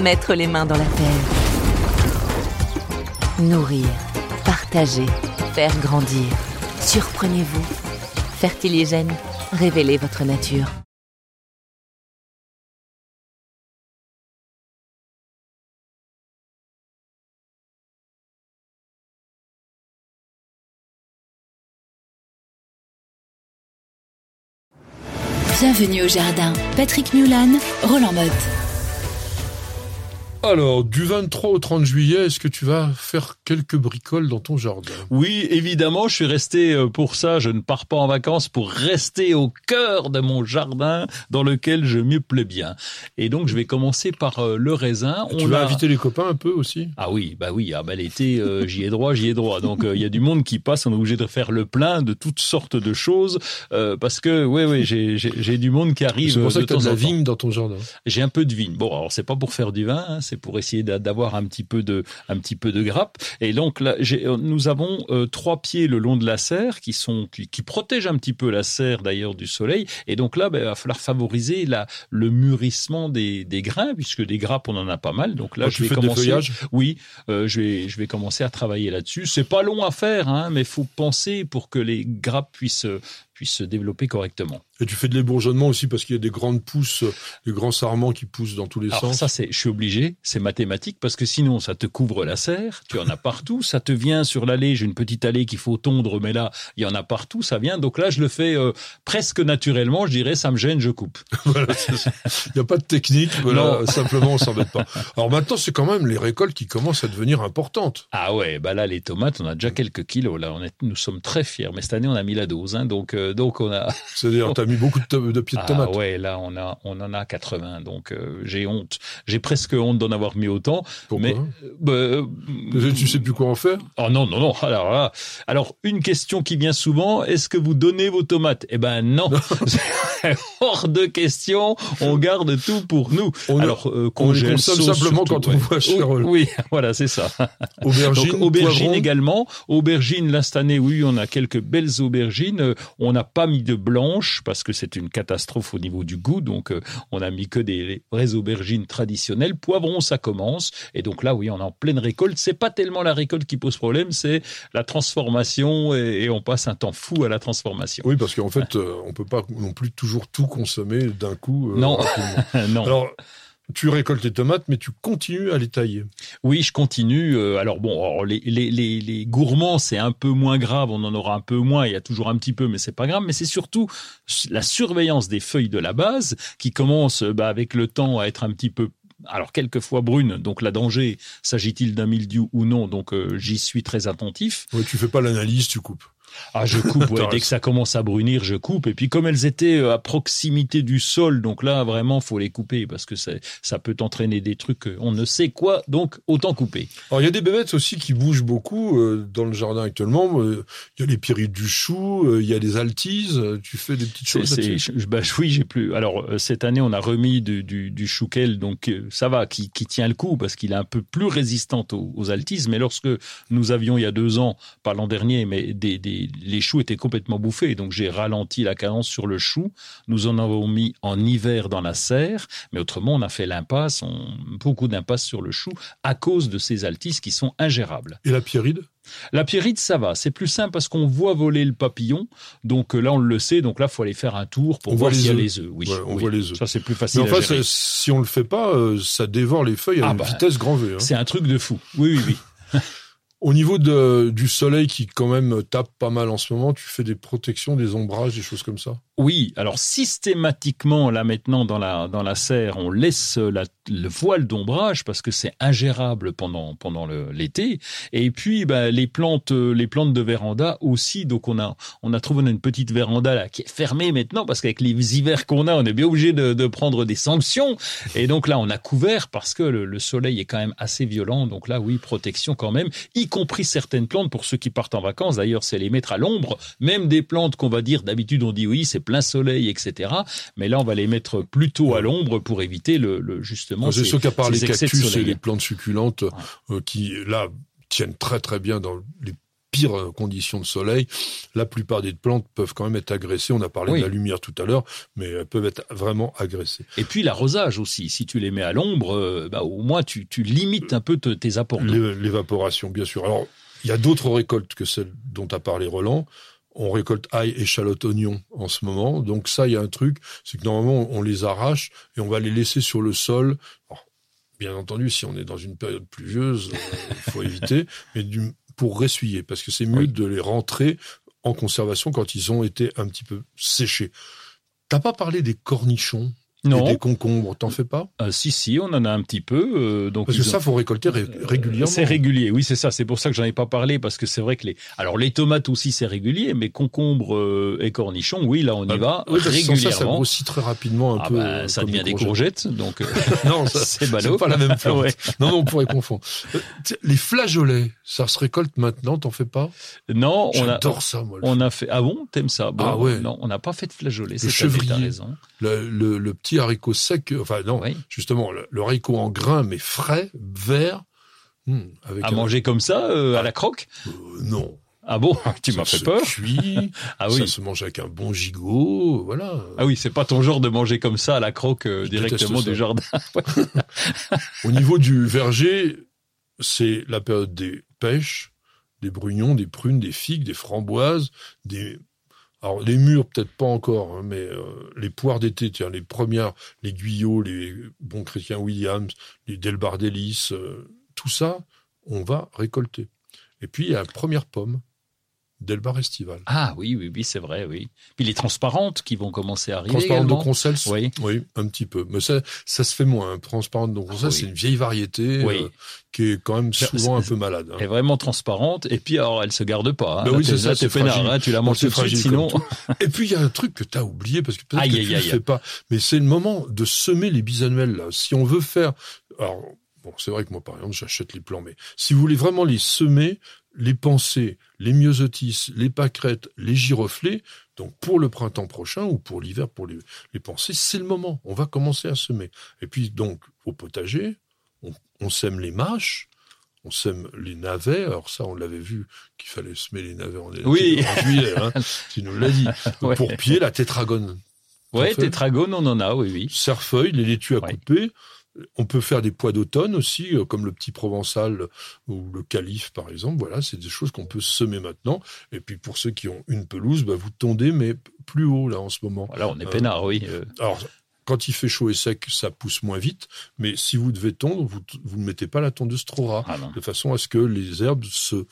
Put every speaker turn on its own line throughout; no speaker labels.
Mettre les mains dans la terre. Nourrir, partager, faire grandir. Surprenez-vous. Fertiligène, révélez votre nature.
Bienvenue au jardin. Patrick Mulan, Roland Motte.
Alors, du 23 au 30 juillet, est-ce que tu vas faire quelques bricoles dans ton jardin?
Oui, évidemment, je suis resté euh, pour ça. Je ne pars pas en vacances pour rester au cœur de mon jardin dans lequel je m'y plais bien. Et donc, je vais commencer par euh, le raisin.
Tu
On
vas
a-
inviter les copains un peu aussi?
Ah oui, bah oui, ah bah l'été, euh, j'y ai droit, j'y ai droit. Donc euh, il y a du monde qui passe, on est obligé de faire le plein de toutes sortes de choses euh, parce que oui, oui, j'ai du monde qui arrive.
C'est pour ça
de
que tu as de la vigne dans ton jardin.
J'ai un peu de vigne. Bon, alors c'est pas pour faire du vin, hein, c'est pour essayer d'a- d'avoir un petit peu de un petit peu de grappe. Et donc là, euh, nous avons euh, trois pieds le long de la serre qui sont qui, qui protègent un petit peu la serre d'ailleurs du soleil. Et donc là, ben, il va falloir favoriser la le mûrissement des des grains puisque des grappes on en a pas mal. Donc là,
Quand
je vais commencer. Oui, euh, je vais je vais commencer à travailler là-dessus. C'est pas long à faire, hein, mais faut penser pour que les grappes puissent puissent se développer correctement.
Et tu fais de l'ébourgeonnement aussi parce qu'il y a des grandes pousses, des grands sarments qui poussent dans tous les
Alors
sens.
ça, c'est, je suis obligé, c'est mathématique parce que sinon ça te couvre la serre, tu en as partout, ça te vient sur l'allée, j'ai une petite allée qu'il faut tondre, mais là il y en a partout, ça vient. Donc là je le fais euh, presque naturellement, je dirais ça me gêne, je coupe.
Voilà. Il n'y a pas de technique, voilà, simplement on s'embête pas. Alors maintenant, c'est quand même les récoltes qui commencent à devenir importantes.
Ah ouais, bah là les tomates, on a déjà quelques kilos là, on est, nous sommes très fiers. Mais cette année on a mis la dose, hein, donc euh, donc on a.
C'est-à-dire, tu as mis beaucoup de, pieds de
Ah
tomates.
ouais, là on a on en a 80, donc euh, j'ai honte, j'ai presque honte d'en avoir mis autant.
Pourquoi
mais euh, bah, euh,
Tu sais plus quoi en faire
Oh non, non, non. Alors là, alors une question qui vient souvent, est-ce que vous donnez vos tomates? Eh ben non. Hors de question, on garde tout pour nous.
On-
alors euh,
on les
congèle,
consomme simplement
surtout,
quand on voit Chirol.
Oui, voilà, c'est ça.
Aubergine,
Donc aubergine également. Aubergine, là cette année, oui, on a quelques belles aubergines. Euh, On n'a pas mis de blanches parce que c'est une catastrophe au niveau du goût. Donc euh, on a mis que des vraies aubergines traditionnelles. Poivron, ça commence. Et donc là, oui, on est en pleine récolte. C'est pas tellement la récolte qui pose problème, c'est la transformation et, et on passe un temps fou à la transformation.
Oui, parce qu'en fait, euh, on peut pas non plus toujours tout consommer d'un coup. euh,
Non. non.
Alors, tu récoltes les tomates, mais tu continues à les tailler.
Oui, je continue. Euh, Alors bon, alors les, les, les, les gourmands, c'est un peu moins grave, on en aura un peu moins, il y a toujours un petit peu, mais c'est pas grave. Mais c'est surtout la surveillance des feuilles de la base qui commence euh, bah, avec le temps à être un petit peu alors quelquefois brune, donc la danger, s'agit-il d'un mildiou ou non, donc euh, j'y suis très attentif.
Ouais, tu fais pas l'analyse, tu coupes.
Ah, je coupe, ouais, dès que ça commence à brunir, je coupe. Et puis comme elles étaient euh, à proximité du sol, donc là vraiment faut les couper parce que ça, ça peut entraîner des trucs, on ne sait quoi, donc autant couper.
Alors, il y a des bébêtes aussi qui bougent beaucoup euh, dans le jardin actuellement. Euh, Il y a les pyrrites du chou, euh, il y a les altises. Tu fais des petites choses
je- bah, oui, j'ai plus. Alors cette année, on a remis du, du, du chouquel, donc ça va, qui, qui tient le coup parce qu'il est un peu plus résistant aux, aux altises. Mais lorsque nous avions il y a deux ans, pas l'an dernier, mais des, des, les choux étaient complètement bouffés, donc j'ai ralenti la cadence sur le chou. Nous en avons mis en hiver dans la serre, mais autrement, on a fait l'impasse, on, beaucoup d'impasse sur le chou à cause de ces altises qui sont ingérables.
Et la pyrrhide
La pyrite, ça va. C'est plus simple parce qu'on voit voler le papillon. Donc euh, là, on le sait. Donc là, faut aller faire un tour pour
On
voir
les
s'il y a
œufs.
les œufs. Oui,
Ouais, on
oui.
voit les œufs.
Ça, c'est plus
Mais
facile
enfin,
à gérer.
c'est- si on le fait pas, euh, ça dévore les feuilles à
Ah
une
bah,
vitesse grand V. hein.
C'est un truc de fou. Oui, oui, oui.
Au niveau de, du soleil qui quand même tape pas mal en ce moment, tu fais des protections, des ombrages, des choses comme ça?
Oui, alors systématiquement là maintenant dans la dans la serre, on laisse la, le voile d'ombrage parce que c'est ingérable pendant pendant l'été. Et puis bah, les plantes les plantes de véranda aussi. Donc on a on a trouvé une petite véranda là qui est fermée maintenant parce qu'avec les hivers qu'on a, on est bien obligé de, de, prendre des sanctions. Et donc là on a couvert parce que le, le, soleil est quand même assez violent. Donc là oui protection quand même, y compris certaines plantes pour ceux qui partent en vacances. D'ailleurs c'est les mettre à l'ombre, même des plantes qu'on va dire d'habitude on dit oui c'est plein soleil, etc. Mais là, on va les mettre plutôt à l'ombre pour éviter le, le justement.
C'est sûr qu'à part les cactus et les plantes succulentes euh, qui là tiennent très très bien dans les pires conditions de soleil, la plupart des plantes peuvent quand même être agressées. On a parlé de la lumière tout à l'heure, mais elles peuvent être vraiment agressées.
Et puis l'arrosage aussi. Si tu les mets à l'ombre, euh, bah, au moins tu, tu limites un peu tes apports.
L'évaporation, bien sûr. Alors, il y a d'autres récoltes que celles dont a parlé Roland on récolte ail, échalote, oignon en ce moment. Donc ça, il y a un truc, c'est que normalement, on les arrache et on va les laisser sur le sol. bien entendu, si on est dans une période pluvieuse, euh, il faut éviter, mais du, pour ressuyer, parce que c'est mieux de les rentrer en conservation quand ils ont été un petit peu séchés. T'as pas parlé des cornichons? Non. Et des concombres, t'en fais pas?
Euh, Si, si, on en a un petit peu. Euh, donc
parce que ça, faut récolter régulièrement.
C'est régulier, oui, c'est ça. C'est pour ça que j'en ai pas parlé parce que c'est vrai que les. Alors les tomates aussi, c'est régulier, mais concombres euh, et cornichons, oui, là, on y ah, va oui, régulièrement.
Ça, ça grossit très rapidement un
ah
peu.
Bah, ça devient des courgettes, donc.
non, c'est ballot. Pas la même plante. Non, non, on pourrait confondre. les flageolets, ça se récolte maintenant, t'en fais pas?
Non,
on a. ça, moi.
On a fait. Ah bon, t'aimes ça? Bon, Ah ouais. Non, on n'a pas fait de flageolets.
Le chevrier. Le, le, le petit haricot sec, enfin non, justement, le, haricot en grain mais frais, vert.
Hmm, avec à manger comme ça, euh, à la croque?
Euh, Non.
Ah bon? Tu m'as fait peur.
Cuit, ah oui. Ça se mange avec un bon gigot, voilà.
Ah oui, c'est pas ton genre de manger comme ça à la croque euh, directement du jardin.
Au niveau du verger, c'est la période des pêches, des brugnons, des prunes, des figues, des framboises, des alors les murs peut-être pas encore, hein, mais euh, les poires d'été, tiens, les premières, les Guyot, les bons chrétiens Williams, les Delbardellis, euh, tout ça, on va récolter. Et puis il y a la première pomme, Delbar Estival.
Ah oui, oui, oui, c'est vrai, oui. Puis les transparentes qui vont commencer à arriver.
Transparentes de Concels, oui. oui, un petit peu. Mais ça, ça se fait moins. Hein. Transparente de Concels, c'est une vieille variété euh, qui est quand même souvent un peu malade. Hein.
Elle est vraiment transparente, et puis alors elle se garde pas. Hein. Ben oui, c'est ça, c'est pénard, hein, tu la manges tout de suite, sinon.
et puis il y a un truc que tu as oublié, parce que peut-être que tu ne fais pas, mais c'est le moment de semer les bisannuels, là. Si on veut faire... Alors, bon, c'est vrai que moi, par exemple, j'achète les plants, mais si vous voulez vraiment les semer, les pensées, les myosotis, les pâquerettes, les giroflées, donc pour le printemps prochain ou pour l'hiver, pour les, les pensées, c'est le moment. On va commencer à semer. Et puis donc au potager, on, sème les mâches, on sème les navets. Alors ça, on l'avait vu qu'il fallait semer les navets en,
oui.
juillet. Hein, tu nous l'as dit. Pour pied, la tétragone.
Ouais, tétragone, on en a, oui, oui.
Cerfeuil, les laitues à couper. On peut faire des pois d'automne aussi, euh, comme le petit provençal ou le calife par exemple. Voilà, c'est des choses qu'on peut semer maintenant. Et puis pour ceux qui ont une pelouse, bah, vous tondez, mais plus haut là en ce moment.
Voilà, on est peinard, oui. Euh.
Alors, quand il fait chaud et sec, ça pousse moins vite. Mais si vous devez tondre, vous, vous ne mettez pas la tondeuse trop rare, ah de façon à ce que les herbes se,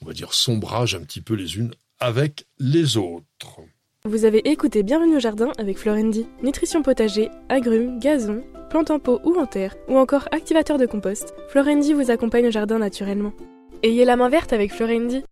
on va dire, sombragent un petit peu les unes avec les autres.
Vous avez écouté Bienvenue au jardin avec Florendi. Nutrition potager, agrumes, gazon, plantes en pot ou en terre, ou encore activateur de compost, Florendi vous accompagne au jardin naturellement. Ayez la main verte avec Florendi.